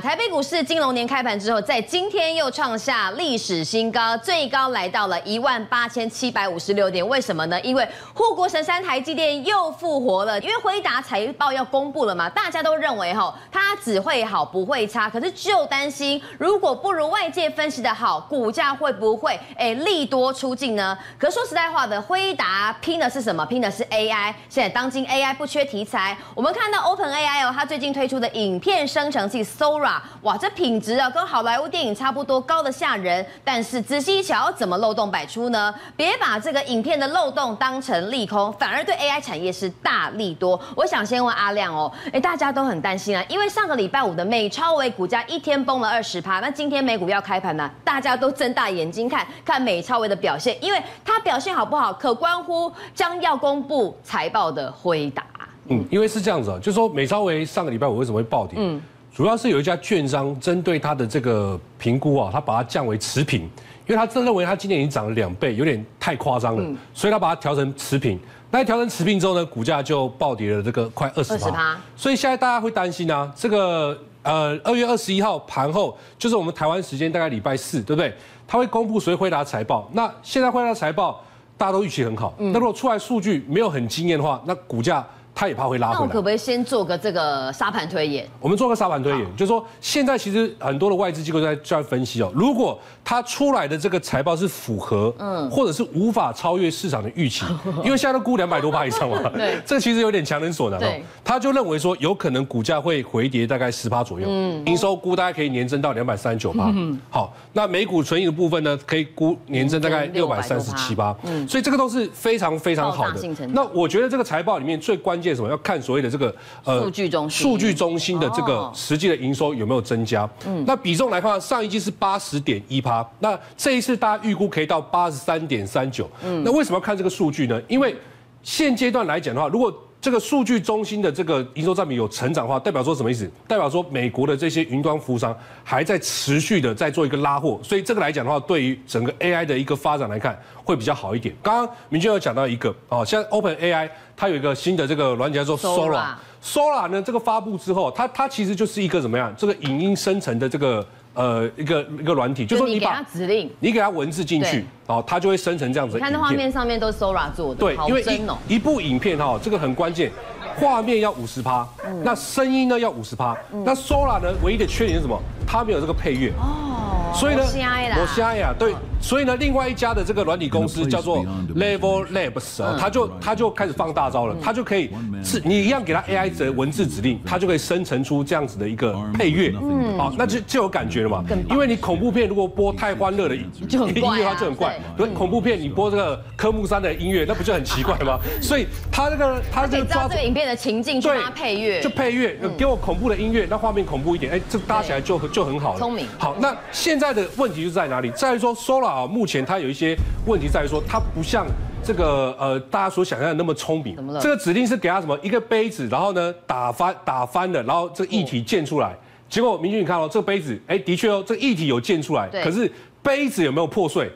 台北股市金龙年开盘之后，在今天又创下历史新高，最高来到了一万八千七百五十六点。为什么呢？因为护国神山台积电又复活了。因为辉达财报要公布了嘛，大家都认为哈，它只会好不会差。可是就担心，如果不如外界分析的好，股价会不会哎利多出尽呢？可说实在话的，辉达拼的是什么？拼的是 AI。现在当今 AI 不缺题材，我们看到 OpenAI 哦，它最近推出的影片生成器 so 哇，这品质啊，跟好莱坞电影差不多，高的吓人。但是仔细一瞧，怎么漏洞百出呢？别把这个影片的漏洞当成利空，反而对 AI 产业是大利多。我想先问阿亮哦，哎，大家都很担心啊，因为上个礼拜五的美超微股价一天崩了二十趴，那今天美股要开盘呢，大家都睁大眼睛看看美超微的表现，因为它表现好不好，可关乎将要公布财报的辉达。嗯，因为是这样子啊，就是说美超微上个礼拜五为什么会暴跌？嗯。主要是有一家券商针对它的这个评估啊，它把它降为持平，因为他真认为它今年已经涨了两倍，有点太夸张了，所以他把它调成持平。那调成持平之后呢，股价就暴跌了这个快二十趴。所以现在大家会担心啊，这个呃二月二十一号盘后，就是我们台湾时间大概礼拜四，对不对？它会公布所谓辉达财报。那现在辉达财报大家都预期很好，那如果出来数据没有很惊艳的话，那股价。他也怕会拉回来。那我可不可以先做个这个沙盘推演？我们做个沙盘推演，就是说现在其实很多的外资机构在在分析哦，如果它出来的这个财报是符合，嗯，或者是无法超越市场的预期，因为现在都估两百多趴以上嘛，对，这其实有点强人所难哦。他就认为说有可能股价会回跌大概十趴左右，嗯，营收估大概可以年增到两百三十九趴，嗯，好，那每股存益的部分呢，可以估年增大概六百三十七趴，嗯，所以这个都是非常非常好的。那我觉得这个财报里面最关。什么要看所谓的这个呃数据中心数据中心的这个实际的营收有没有增加？嗯，那比重来看，上一季是八十点一趴，那这一次大家预估可以到八十三点三九。嗯，那为什么要看这个数据呢？因为现阶段来讲的话，如果这个数据中心的这个营收占比有成长的话，代表说什么意思？代表说美国的这些云端服务商还在持续的在做一个拉货，所以这个来讲的话，对于整个 AI 的一个发展来看，会比较好一点。刚刚明君有讲到一个哦，像 OpenAI 它有一个新的这个软件叫做 Sora，Sora 呢这个发布之后，它它其实就是一个怎么样？这个影音生成的这个。呃，一个一个软体，就是说你把指令，你给它文字进去，哦，它就会生成这样子。你看那画面上面都是 Sora 做的，对，因为一部影片哈，这个很关键，画面要五十趴，那声音呢要五十趴，那 Sora 呢唯一的缺点是什么？它没有这个配乐。哦，所以呢，我瞎呀，对。所以呢，另外一家的这个软体公司叫做 Level Labs，他就他就开始放大招了，他就可以是你一样给他 AI 的文字指令，他就可以生成出这样子的一个配乐，好，那就就有感觉了嘛。因为你恐怖片如果播太欢乐的音乐它就很怪，可是恐怖片你播这个科目三的音乐，那不就很奇怪吗？所以他这个他这个抓这个影片的情境去搭配乐，就配乐，给我恐怖的音乐，那画面恐怖一点，哎，这搭起来就就很好了。聪明。好，那现在的问题就在哪里？在于说 Sora。啊，目前它有一些问题在于说，它不像这个呃大家所想象的那么聪明。怎么了？这个指令是给它什么？一个杯子，然后呢打翻打翻了，然后这个液体溅出来。嗯、结果明君你看哦，这个杯子，哎，的确哦，这个液体有溅出来。可是杯子有没有破碎？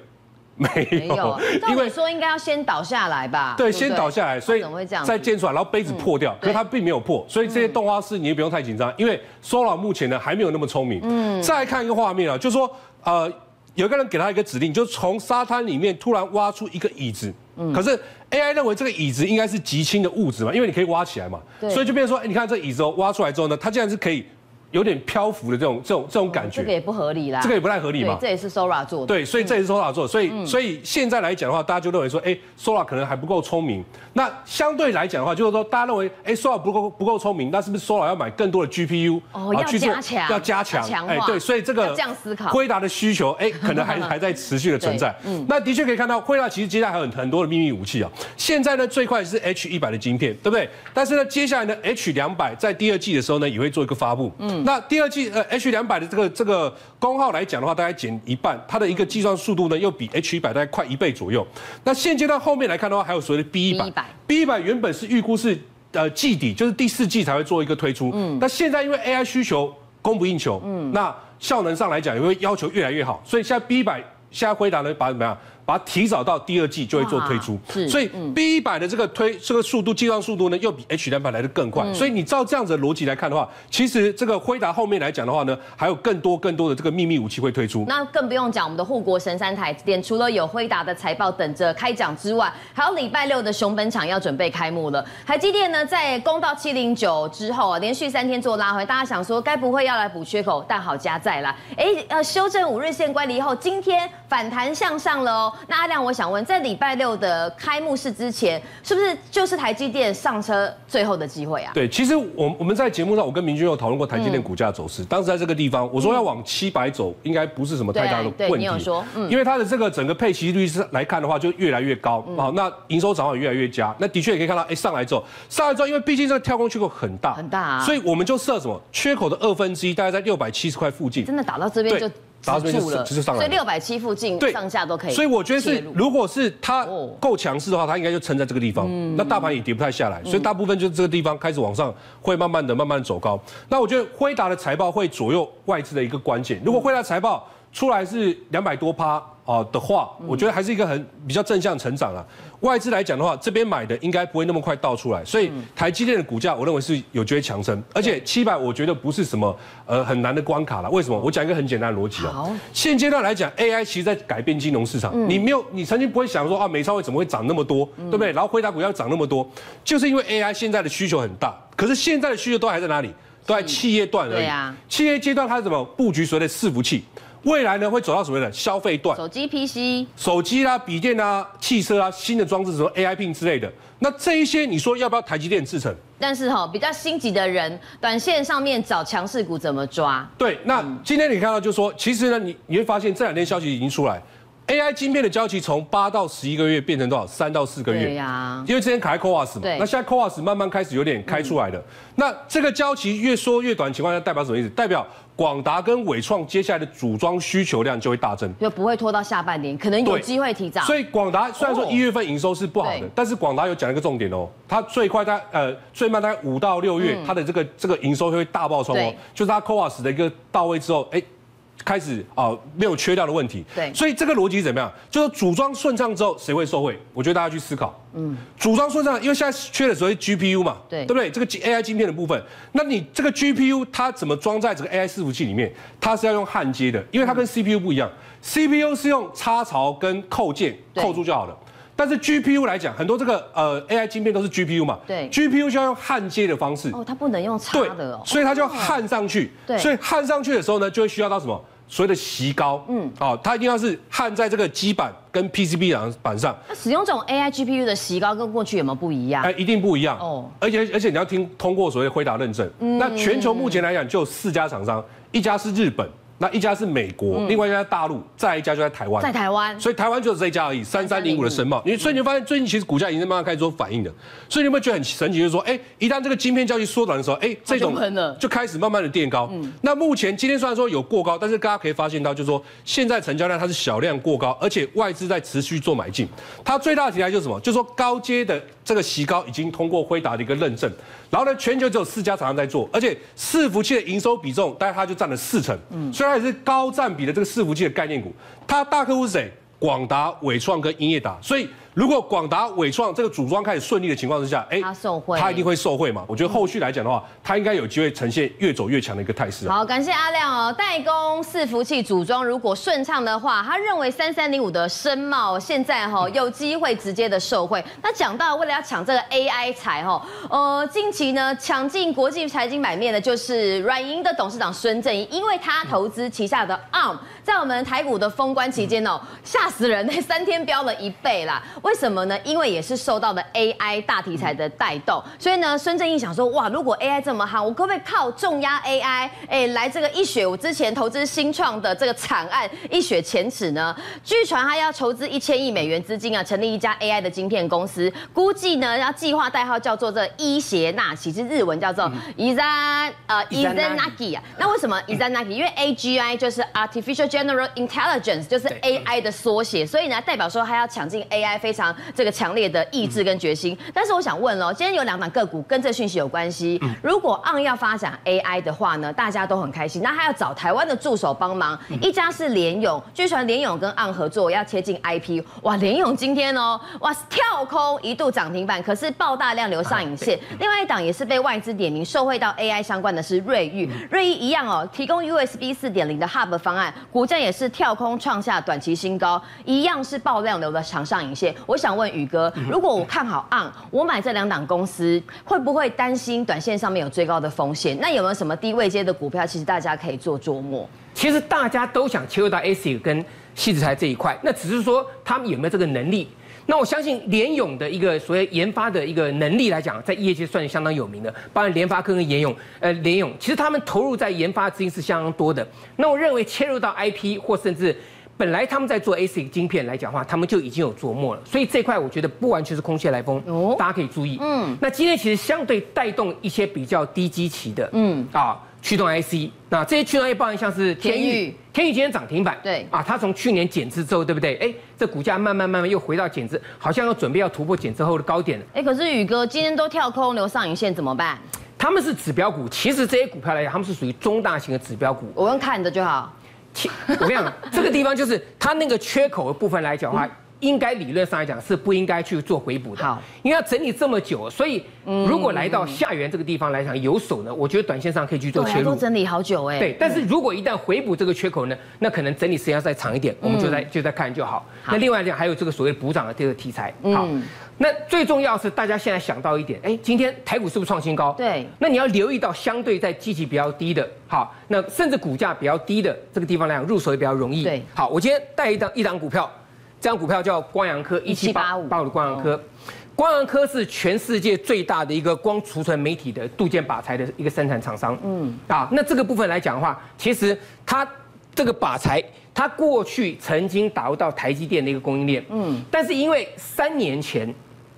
没有。因为说应该要先倒下来吧？对，先倒下来，所以再建出来，然后杯子破掉。嗯、可是它并没有破，所以这些动画师你也不用太紧张，因为 Sora 目前呢还没有那么聪明。嗯。再来看一个画面啊，就是说呃。有一个人给他一个指令，就是从沙滩里面突然挖出一个椅子。嗯。可是 AI 认为这个椅子应该是极轻的物质嘛，因为你可以挖起来嘛。对。所以就变成说，哎，你看这椅子哦，挖出来之后呢，它竟然是可以。有点漂浮的这种这种这种感觉，这个也不合理啦，这个也不太合理嘛。这也是 Sora 做的，对，所以这也是 Sora 做的，所以所以现在来讲的话，大家就认为说，哎，Sora 可能还不够聪明。那相对来讲的话，就是说大家认为，哎，Sora 不够不够聪明，那是不是 Sora 要买更多的 GPU？哦，要加强，要加强，哎，对，所以这个这样思考，辉达的需求，哎，可能还还在持续的存在。嗯，那的确可以看到，辉达其实接下来还有很很多的秘密武器啊。现在呢，最快是 H 一百的晶片，对不对？但是呢，接下来呢，H 两百在第二季的时候呢，也会做一个发布。嗯，那第二季。呃，H 两百的这个这个功耗来讲的话，大概减一半，它的一个计算速度呢，又比 H 一百大概快一倍左右。那现阶段后面来看的话，还有所谓的 B 一百，B 一百原本是预估是呃季底，就是第四季才会做一个推出。嗯，那现在因为 AI 需求供不应求，嗯，那效能上来讲也会要求越来越好，所以现在 B 一百现在辉达呢把怎么样把它提早到第二季就会做推出。是，所以 B 一百的这个推这个速度计算速度呢，又比 H 两百来的更快。所以你照这样子的逻辑来看的话，其实这个辉达后面来讲的话呢，还有更多更多的这个秘密武器会推出。那更不用讲我们的护国神山台积电，除了有辉达的财报等着开奖之外，还有礼拜六的熊本厂要准备开幕了。台积电呢，在攻到七零九之后啊，连续三天做拉回，大家想说该不会要来补缺口？但好加在啦，哎，呃，修正五日线乖离后，今天反弹向上了哦。那阿亮，我想问，在礼拜六的开幕式之前，是不是就是台积电上车最后的机会啊？对，其实我我们在节目上，我跟明君有讨论过台积电股价走势。嗯、当时在这个地方，我说要往七百走，应该不是什么太大的问题。对，你有说，嗯，因为它的这个整个配息率是来看的话，就越来越高。好、嗯，那营收展望也越来越佳。那的确也可以看到，哎，上来之后，上来之后，因为毕竟这个跳空缺口很大，很大，啊，所以我们就设什么缺口的二分之一，大概在六百七十块附近。真的打到这边就。打住了，所以六百七附近上下都可以。所以我觉得是，如果是它够强势的话，它应该就撑在这个地方。那大盘也跌不太下来，所以大部分就是这个地方开始往上，会慢慢的、慢慢走高。那我觉得辉达的财报会左右外资的一个关键。如果辉达财报出来是两百多趴。啊的话，我觉得还是一个很比较正向成长啊。外资来讲的话，这边买的应该不会那么快倒出来，所以台积电的股价，我认为是有机会强升。而且七百，我觉得不是什么呃很难的关卡了。为什么？我讲一个很简单的逻辑啊。现阶段来讲，AI 其实在改变金融市场。你没有，你曾经不会想说啊，美超会怎么会涨那么多，对不对？然后辉达股要涨那么多，就是因为 AI 现在的需求很大。可是现在的需求都还在哪里？都在企业段而已。企业阶段它是怎么布局所谓的伺服器？未来呢，会走到什么呢消费段？手机、PC、手机啦、笔电啊、汽车啊、新的装置，什么 AI Pin 之类的。那这一些，你说要不要台积电制成？但是哈，比较心急的人，短线上面找强势股怎么抓？对，那今天你看到就是说，其实呢，你你会发现这两天消息已经出来。AI 晶片的交期从八到十一个月变成多少？三到四个月。对呀、啊。因为之前卡在 CoWoS 嘛，对那现在 CoWoS 慢慢开始有点开出来了。嗯、那这个交期越缩越短情况下，代表什么意思？代表广达跟纬创接下来的组装需求量就会大增，就不会拖到下半年，可能有机会提早。所以广达虽然说一月份营收是不好的，哦、但是广达有讲一个重点哦，它最快在呃最慢大概五到六月，嗯、它的这个这个营收会大爆冲哦，就是它 CoWoS 的一个到位之后，哎。开始啊、呃，没有缺掉的问题。对，所以这个逻辑怎么样？就是组装顺畅之后，谁会受惠？我觉得大家去思考。嗯，组装顺畅，因为现在缺的所谓 GPU 嘛，对，对不对？这个 AI 晶片的部分，那你这个 GPU 它怎么装在这个 AI 伺服器里面？它是要用焊接的，因为它跟 CPU 不一样。嗯、CPU 是用插槽跟扣件扣住就好了，对但是 GPU 来讲，很多这个呃 AI 晶片都是 GPU 嘛，对，GPU 就要用焊接的方式。哦，它不能用插的哦，所以它就要焊上去。对，所以焊上去的时候呢，就会需要到什么？所谓的锡膏，嗯，哦，它一定要是焊在这个基板跟 PCB 板上。那使用这种 AI GPU 的锡膏跟过去有没有不一样？哎，一定不一样哦。而且而且你要听通过所谓的辉达认证。嗯，那全球目前来讲就四家厂商，一家是日本。那一家是美国，嗯、另外一家在大陆，再一家就在台湾，在台湾，所以台湾就是这一家而已，三三零五的申茂，你所以你会发现最近其实股价已经慢慢开始做反应的，所以你有没有觉得很神奇？就是说，哎，一旦这个晶片交易缩短的时候，哎，这种就开始慢慢的垫高。嗯、那目前今天虽然说有过高，但是大家可以发现到，就是说现在成交量它是小量过高，而且外资在持续做买进，它最大的题材就是什么？就是说高阶的。这个锡膏已经通过辉达的一个认证，然后呢，全球只有四家厂商在做，而且伺服器的营收比重大概它就占了四成，嗯，所以它也是高占比的这个伺服器的概念股。它大客户是谁？广达、伟创跟英业达，所以。如果广达、伟创这个组装开始顺利的情况之下，哎，它受惠，它一定会受惠嘛。我觉得后续来讲的话，它应该有机会呈现越走越强的一个态势。好，感谢阿亮哦。代工伺服器组装如果顺畅的话，他认为三三零五的申茂现在哈有机会直接的受惠。那讲到为了要抢这个 AI 财哈，呃，近期呢抢进国际财经版面的就是软银的董事长孙正义，因为他投资旗下的 ARM，在我们台股的封关期间哦，吓死人，那三天飙了一倍啦。为什么呢？因为也是受到了 AI 大题材的带动，所以呢，孙正义想说，哇，如果 AI 这么好，我可不可以靠重压 AI，哎，来这个一雪？我之前投资新创的这个惨案一雪前耻呢？据传他要筹资一千亿美元资金啊，成立一家 AI 的晶片公司，估计呢要计划代号叫做这伊邪那岐，其实日文叫做伊扎呃伊扎那岐啊。那为什么伊扎那岐？因为 AGI 就是 Artificial General Intelligence，就是 AI 的缩写，所以呢代表说他要抢进 AI 非常。常这个强烈的意志跟决心。但是我想问哦，今天有两档个股跟这讯息有关系。如果 ARM 要发展 AI 的话呢，大家都很开心。那他要找台湾的助手帮忙，一家是联勇，据传联勇跟 ARM 合作要切进 IP。哇，联勇今天哦，哇跳空一度涨停板，可是爆大量留上影线。另外一档也是被外资点名，受惠到 AI 相关的是瑞昱，瑞昱一样哦，提供 USB 四点零的 Hub 方案，股价也是跳空创下短期新高，一样是爆量流的长上影线。我想问宇哥，如果我看好 ARM，我买这两档公司，会不会担心短线上面有最高的风险？那有没有什么低位阶的股票，其实大家可以做琢磨？其实大家都想切入到 ASIC 跟细子材这一块，那只是说他们有没有这个能力？那我相信联咏的一个所谓研发的一个能力来讲，在业界算是相当有名的。包括联发科跟联咏，呃，联咏其实他们投入在研发资金是相当多的。那我认为切入到 IP 或甚至本来他们在做 ASIC 晶片来讲的话，他们就已经有琢磨了。所以这块我觉得不完全是空穴来风，哦，大家可以注意。嗯，那今天其实相对带动一些比较低基期的，嗯啊。驱动 IC，那这些驱动 IC 包含像是天钰，天宇今天涨停板，对啊，它从去年减资之后，对不对？哎，这股价慢慢慢慢又回到减资，好像要准备要突破减资后的高点了。哎，可是宇哥今天都跳空留上影线怎么办？他们是指标股，其实这些股票来讲，他们是属于中大型的指标股。我用看着就好。我跟你讲，这个地方就是它那个缺口的部分来讲的话。嗯 应该理论上来讲是不应该去做回补的，好，因为要整理这么久，所以如果来到下缘这个地方来讲有手呢，我觉得短线上可以去做切入。都整理好久哎。对，但是如果一旦回补这个缺口呢，那可能整理时间要再长一点，我们就在就在看就好。那另外讲还有这个所谓补涨的这个题材，好，那最重要是大家现在想到一点，哎，今天台股是不是创新高？对，那你要留意到相对在积极比较低的，好，那甚至股价比较低的这个地方来讲，入手也比较容易。对，好，我今天带一张一档股票。这张股票叫光阳科，一七八五八五的光阳科，光阳科是全世界最大的一个光储存媒体的镀件靶材的一个生产厂商。嗯，啊，那这个部分来讲的话，其实它这个靶材，它过去曾经打入到台积电的一个供应链。嗯，但是因为三年前，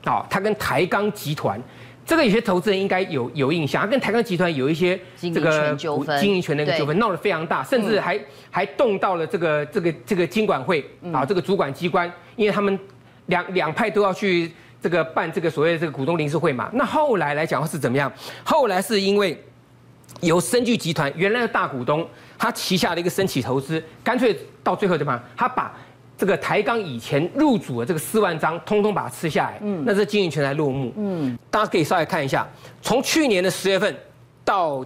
啊，它跟台钢集团。这个有些投资人应该有有印象，他跟台钢集团有一些这个经营权的一个纠纷，闹得非常大，甚至还还动到了这个这个这个金管会啊，这个主管机关，因为他们两两派都要去这个办这个所谓的这个股东临时会嘛。那后来来讲是怎么样？后来是因为由深聚集团原来的大股东，他旗下的一个申起投资，干脆到最后怎么样？他把这个台钢以前入主的这个四万张，通通把它吃下来，嗯，那这经营权才落幕，嗯，大家可以稍微看一下，从去年的十月份到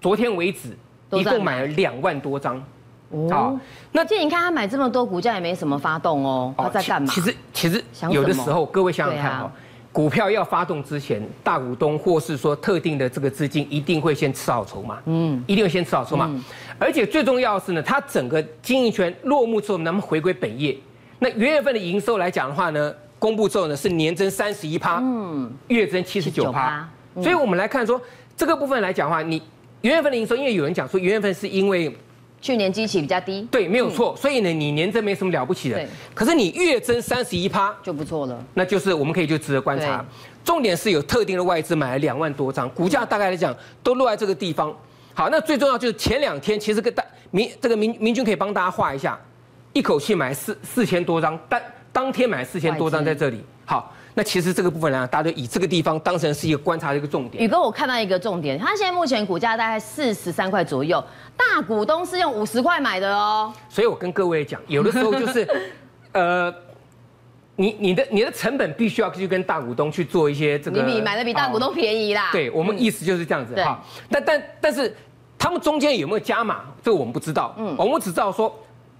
昨天为止，一共买了两万多张，哦，好，那这你看他买这么多，股价也没什么发动哦，他在干嘛？其实其实有的时候，各位想想看哈，股票要发动之前，大股东或是说特定的这个资金，一定会先吃好筹码，嗯，一定会先吃好筹码。而且最重要的是呢，它整个经营权落幕之后，能不能回归本业？那元月份的营收来讲的话呢，公布之后呢是年增三十一趴，嗯，月增七十九趴。所以我们来看说这个部分来讲的话，你元月份的营收，因为有人讲说元月份是因为去年基期比较低，对，没有错。所以呢，你年增没什么了不起的，可是你月增三十一趴就不错了，那就是我们可以就值得观察。重点是有特定的外资买了两万多张，股价大概来讲都落在这个地方。好，那最重要就是前两天，其实跟大民这个民民军可以帮大家画一下，一口气买四四千多张，当当天买四千多张在这里。好，那其实这个部分呢，大家都以这个地方当成是一个观察的一个重点。宇哥，我看到一个重点，它现在目前股价大概四十三块左右，大股东是用五十块买的哦。所以我跟各位讲，有的时候就是，呃。你你的你的成本必须要去跟大股东去做一些这个，你比买的比大股东便宜啦。对，我们意思就是这样子哈。但但但是他们中间有没有加码，这个我们不知道。嗯，我们只知道说，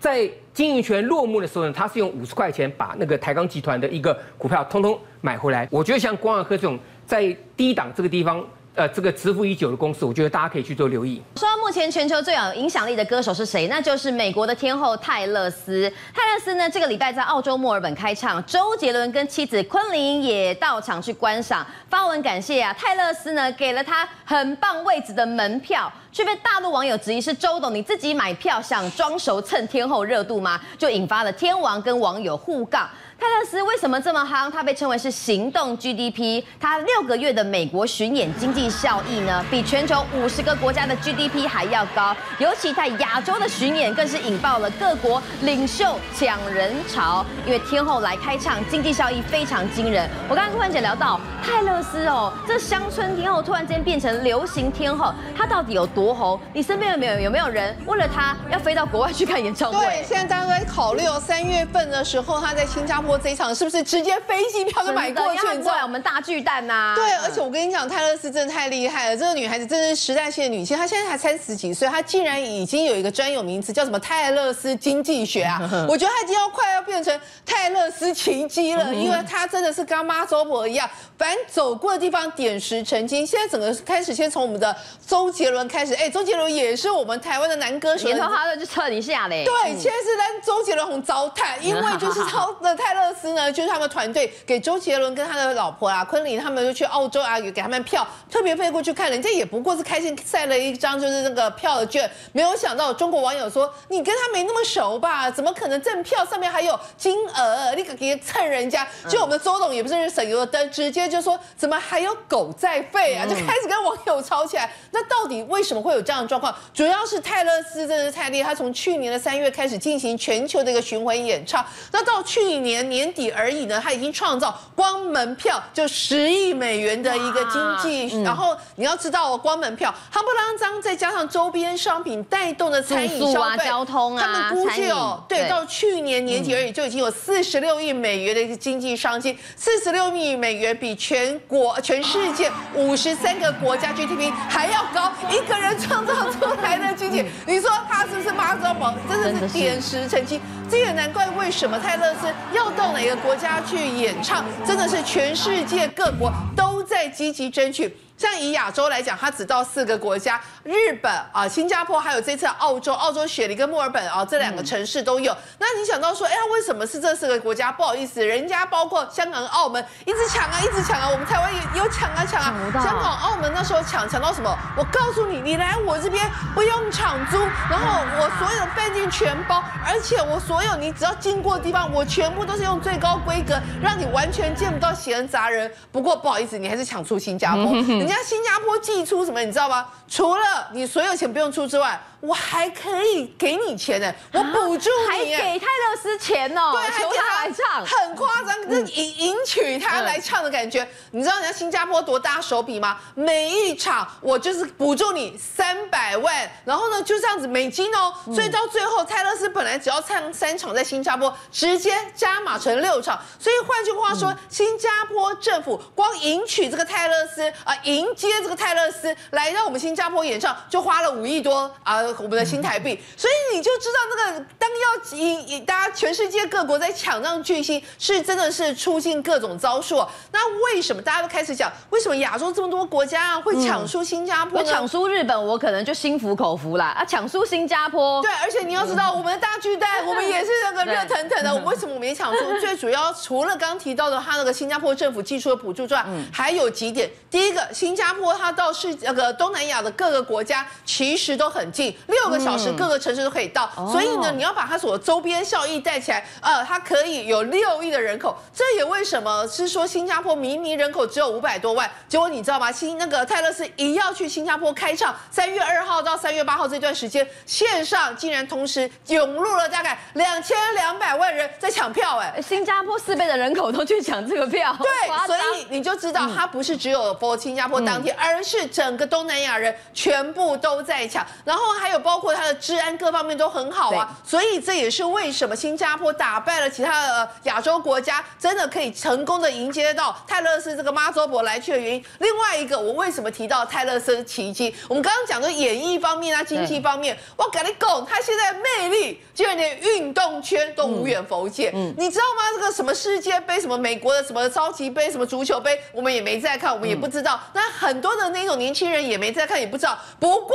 在经营权落幕的时候呢，他是用五十块钱把那个台钢集团的一个股票通通买回来。我觉得像光阳科这种在低档这个地方。呃，这个蛰伏已久的公司，我觉得大家可以去做留意。说到目前全球最有影响力的歌手是谁？那就是美国的天后泰勒斯。泰勒斯呢，这个礼拜在澳洲墨尔本开唱，周杰伦跟妻子昆凌也到场去观赏，发文感谢啊。泰勒斯呢，给了他很棒位置的门票。却被大陆网友质疑是周董你自己买票想装熟蹭天后热度吗？就引发了天王跟网友互杠。泰勒斯为什么这么夯？他被称为是行动 GDP，他六个月的美国巡演经济效益呢，比全球五十个国家的 GDP 还要高。尤其在亚洲的巡演，更是引爆了各国领袖抢人潮。因为天后来开唱，经济效益非常惊人。我刚刚跟婠姐聊到泰勒斯哦，这乡村天后突然间变成流行天后，他到底有多红？你身边有没有有没有人为了他要飞到国外去看演唱会？对，现在大家都在考虑哦，三月份的时候他在新加坡。这一场是不是直接飞机票就买过去？过来我们大巨蛋呐、啊！对，而且我跟你讲，泰勒斯真的太厉害了。这个女孩子真是时代性的女性，她现在才三十几岁，她竟然已经有一个专有名词，叫什么泰勒斯经济学啊！我觉得她已经要快要变成泰勒斯奇迹了，因为她真的是跟妈周婆一样，反正走过的地方点石成金。现在整个开始，先从我们的周杰伦开始，哎，周杰伦也是我们台湾的男歌手，年头他的就蹭一下嘞。对，现在是让周杰伦红糟蹋，因为就是 超的泰勒。斯呢，就是他们团队给周杰伦跟他的老婆啊，昆凌他们就去澳洲啊，给他们票，特别飞过去看，人家也不过是开心晒了一张就是那个票的券，没有想到中国网友说，你跟他没那么熟吧？怎么可能赠票上面还有金额？你可别蹭人家！就我们周董也不是省油的灯，直接就说怎么还有狗在费啊？就开始跟网友吵起来。那到底为什么会有这样的状况？主要是泰勒斯真的是太厉害，他从去年的三月开始进行全球的一个巡回演唱，那到去年年底而已呢，他已经创造光门票就十亿美元的一个经济。嗯、然后你要知道哦，光门票夯不啷当，再加上周边商品带动的餐饮消费、啊、交通啊，他们估计哦，对，对，到去年年底而已就已经有四十六亿美元的一个经济商机，四十六亿美元比全国全世界五十三个国家 GDP 还要高，一个人创造出来的经济，你说他是不是妈祖宝？真的是点石成金。这也难怪为什么泰勒斯要到哪个国家去演唱，真的是全世界各国都在积极争取。像以亚洲来讲，它只到四个国家：日本啊、新加坡，还有这次澳洲。澳洲雪梨跟墨尔本啊，这两个城市都有。嗯、那你想到说，哎呀，为什么是这四个国家？不好意思，人家包括香港、澳门，一直抢啊，一直抢啊。我们台湾也有抢啊，抢啊。香港、澳门那时候抢抢到什么？我告诉你，你来我这边不用场租，然后我所有的饭店全包，而且我所有你只要经过的地方，我全部都是用最高规格，让你完全见不到闲人杂人。不过不好意思，你还是抢出新加坡。人家新加坡寄出什么，你知道吗？除了你所有钱不用出之外，我还可以给你钱呢，我补助你，还给泰勒斯钱哦，对，求他来唱，很夸张，这迎迎娶他来唱的感觉。你知道人家新加坡多大手笔吗？每一场我就是补助你三百万，然后呢就这样子美金哦，所以到最后泰勒斯本来只要唱三场在新加坡，直接加码成六场。所以换句话说，新加坡政府光迎娶这个泰勒斯啊，迎接这个泰勒斯来到我们新加坡演唱，就花了五亿多啊。我们的新台币，所以你就知道那个当要引引大家全世界各国在抢让巨星，是真的是出尽各种招数。那为什么大家都开始讲，为什么亚洲这么多国家啊会抢输新加坡？我抢输日本，我可能就心服口服啦。啊，抢输新加坡，对，而且你要知道，我们的大巨蛋，我们也是那个热腾腾的。我们为什么没抢输？最主要除了刚刚提到的他那个新加坡政府寄出的补助之外，还有几点。第一个，新加坡它到是那个东南亚的各个国家其实都很近。六个小时，各个城市都可以到，嗯、所以呢，你要把它所周边效益带起来，呃，它可以有六亿的人口。这也为什么是说新加坡明明人口只有五百多万，结果你知道吗？新那个泰勒斯一要去新加坡开唱，三月二号到三月八号这段时间，线上竟然同时涌入了大概两千两百万人在抢票，哎，新加坡四倍的人口都去抢这个票，对，所以你就知道它不是只有 for 新加坡当天，而是整个东南亚人全部都在抢，然后还有。包括它的治安各方面都很好啊，所以这也是为什么新加坡打败了其他的亚洲国家，真的可以成功的迎接到泰勒斯这个妈祖婆来去的原因。另外一个，我为什么提到泰勒斯奇迹？我们刚刚讲的演艺方面啊，经济方面，我跟你讲，他现在魅力就连运动圈都无远弗届。嗯，你知道吗？这个什么世界杯，什么美国的什么超级杯，什么足球杯，我们也没在看，我们也不知道。那很多的那种年轻人也没在看，也不知道。不过。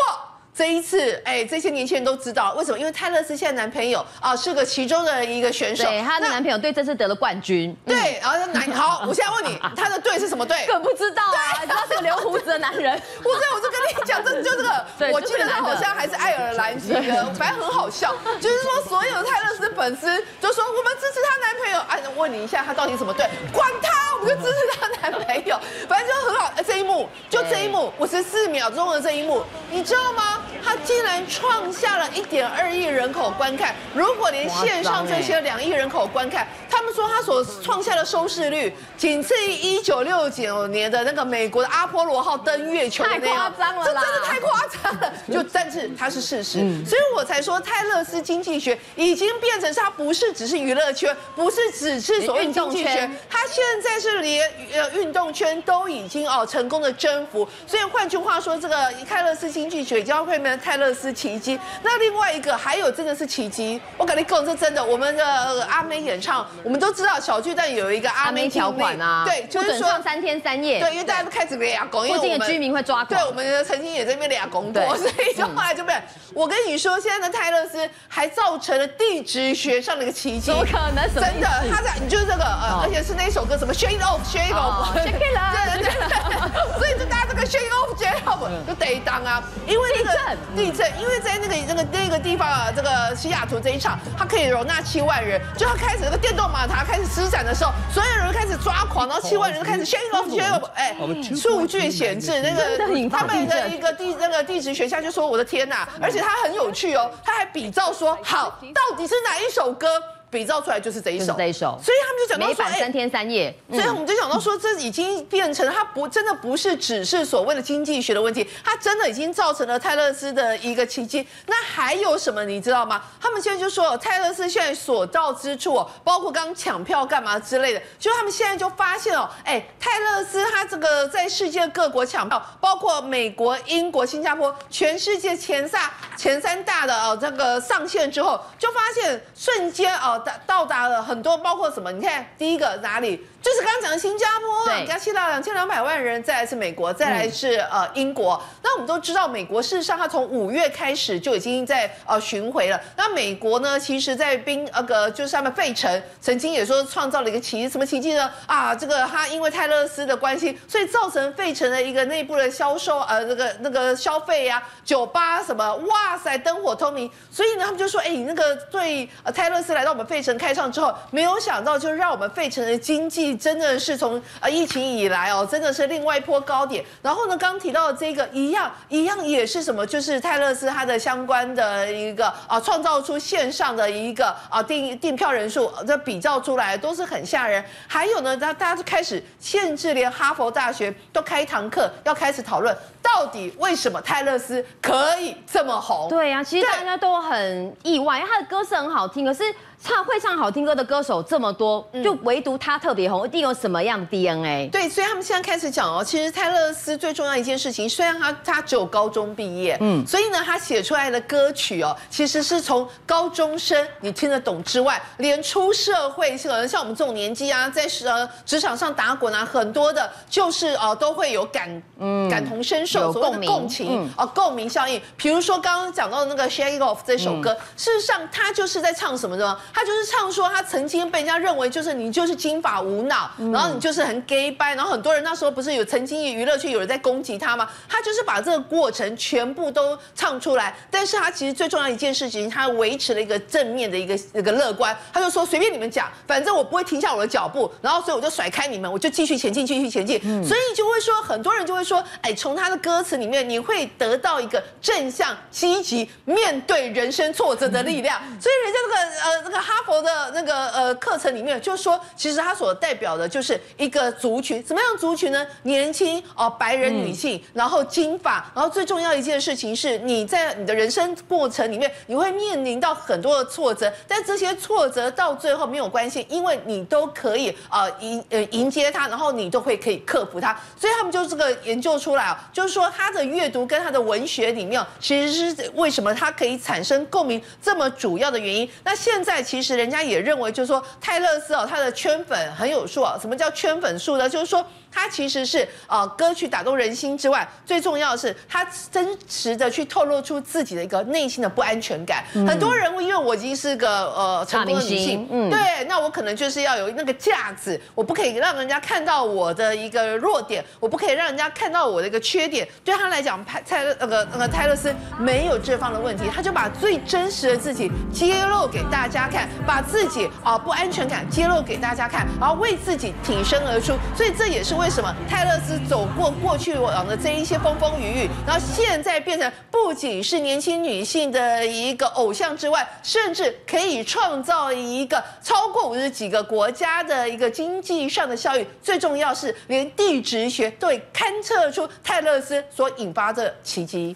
这一次，哎，这些年轻人都知道为什么？因为泰勒斯现在男朋友啊是个其中的一个选手，对，她的男朋友对这次得了冠军。对，然后男 好，我现在问你，他的队是什么队？更不知道啊，他是个留胡子的男人。胡子，我就跟你讲，这就这个，我记得他好像还是爱尔兰籍的，反正很好笑，就是说所有的泰勒斯粉丝就说我们支持她男朋友。哎，问你一下，他到底什么队？管他，我们就支持她男朋友，反正就很好。这一幕，就这一幕，五十四秒钟的这一幕，你知道吗？他竟然创下了一点二亿人口观看。如果连线上这些两亿人口观看，他们说他所创下的收视率，仅次于一九六九年的那个美国的阿波罗号登月球那样。太夸张了，这真的太夸张了。就但是它是事实，所以我才说泰勒斯经济学已经变成是它不是只是娱乐圈，不是只是所谓经济圈，它现在是连呃运动圈都已经哦成功的征服。所以换句话说，这个泰勒斯经济学将会变成泰勒斯奇迹。那另外一个还有真的是奇迹，我跟你讲这真的，我们的阿妹演唱，我们都知道小巨蛋有一个阿妹条款啊，对，就是说三天三夜，对，因为大家都开始俩拱，因为附近的居民会抓狂，对，我们曾经也在那边俩拱过，所以就后来就被。我跟你说，现在的泰勒斯还造成了地质学上的一个奇迹，怎么可能？真的，他在，你就是这个呃，而且是那首歌什么 Shake It Off，Shake It Off，Shake It Off，对对对，所以就大家这个 Shake Off，Shake It Off 就得当啊，因为那个地震，因为在那个那个那个地方啊，这个西雅图这一场，它可以容纳七万人，就要开始那个电动马达开始施展的时候，所有人开始抓狂，然后七万人就开始 Shake Off，Shake It Off，哎，数据显示那个他们的一个地那个地质学家就说，我的天呐，而且他很有趣哦，他还比照说，好，到底是哪一首歌？比照出来就是这一首，这一首，所以他们就讲到说，三天三夜，所以我们就想到说，这已经变成它不真的不是只是所谓的经济学的问题，它真的已经造成了泰勒斯的一个奇迹。那还有什么你知道吗？他们现在就说，泰勒斯现在所到之处哦，包括刚抢票干嘛之类的，就他们现在就发现哦，哎，泰勒斯他这个在世界各国抢票，包括美国、英国、新加坡，全世界前三前三大的哦这个上线之后，就发现瞬间哦。到达了很多，包括什么？你看，第一个哪里？就是刚刚讲的新加坡，人家去到两千两百万人，再来是美国，再来是呃英国。那我们都知道，美国事实上它从五月开始就已经在呃巡回了。那美国呢，其实在冰那个就是他们费城曾经也说创造了一个奇迹，什么奇迹呢？啊，这个他因为泰勒斯的关系，所以造成费城的一个内部的销售呃那个那个消费呀、啊，酒吧什么，哇塞，灯火通明。所以呢，他们就说，哎，那个对呃泰勒斯来到我们费城开唱之后，没有想到就让我们费城的经济。真的是从呃疫情以来哦，真的是另外一波高点。然后呢，刚提到的这个一样一样也是什么？就是泰勒斯它的相关的一个啊，创造出线上的一个啊订订票人数，这比较出来都是很吓人。还有呢，大大家就开始限制，连哈佛大学都开一堂课，要开始讨论到底为什么泰勒斯可以这么红？对呀、啊，其实大家都很意外，因为他的歌是很好听，可是。唱会唱好听歌的歌手这么多，就唯独他特别红，一定有什么样的 DNA？对，所以他们现在开始讲哦，其实泰勒斯最重要一件事情，虽然他他只有高中毕业，嗯，所以呢，他写出来的歌曲哦，其实是从高中生你听得懂之外，连出社会，可能像我们这种年纪啊，在呃职场上打滚啊，很多的，就是哦都会有感嗯感同身受，所谓的共情哦共鸣效应。比如说刚刚讲到的那个 Shake It Off 这首歌，事实上他就是在唱什么的？他就是唱说他曾经被人家认为就是你就是金发无脑，然后你就是很 gay 掰，然后很多人那时候不是有曾经娱乐圈有人在攻击他吗？他就是把这个过程全部都唱出来，但是他其实最重要一件事情，他维持了一个正面的一个一个乐观，他就说随便你们讲，反正我不会停下我的脚步，然后所以我就甩开你们，我就继续前进，继续前进，所以就会说很多人就会说，哎，从他的歌词里面你会得到一个正向积极面对人生挫折的力量，所以人家这个呃这个。哈佛的那个呃课程里面，就是说，其实它所代表的就是一个族群，什么样族群呢？年轻哦，白人女性，然后金发，然后最重要一件事情是，你在你的人生过程里面，你会面临到很多的挫折，但这些挫折到最后没有关系，因为你都可以呃迎呃迎接它，然后你都会可以克服它。所以他们就这个研究出来啊，就是说他的阅读跟他的文学里面，其实是为什么它可以产生共鸣这么主要的原因。那现在。其实人家也认为，就是说泰勒斯哦，他的圈粉很有数啊。什么叫圈粉数呢？就是说他其实是呃歌曲打动人心之外，最重要的是他真实的去透露出自己的一个内心的不安全感。嗯、很多人会因为我已经是个呃成功的女性，嗯，对，那我可能就是要有那个架子，我不可以让人家看到我的一个弱点，我不可以让人家看到我的一个缺点。对他来讲，派蔡那个那个泰勒斯没有这方的问题，他就把最真实的自己揭露给大家看，把自己啊、呃、不安全感揭露给大家看，然后为自己挺身而出。所以这也是为什么泰勒斯走过过去往的这一些风风雨雨，然后现在变成不仅是年轻女性的一个偶像之外，甚至可以创造一个超过五十几个国家的一个经济上的效益。最重要是连地质学都勘测出泰勒斯所引发的奇迹。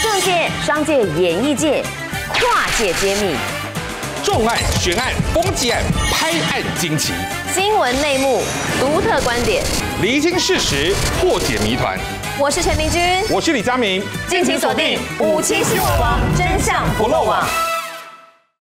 政界、商界、演艺界，跨界揭秘，重案、悬案、攻击案、拍案惊奇，新闻内幕、独特观点，厘清事实，破解谜团。我是陈明君，我是李佳明，敬请锁定《五七新闻网》，真相不漏网。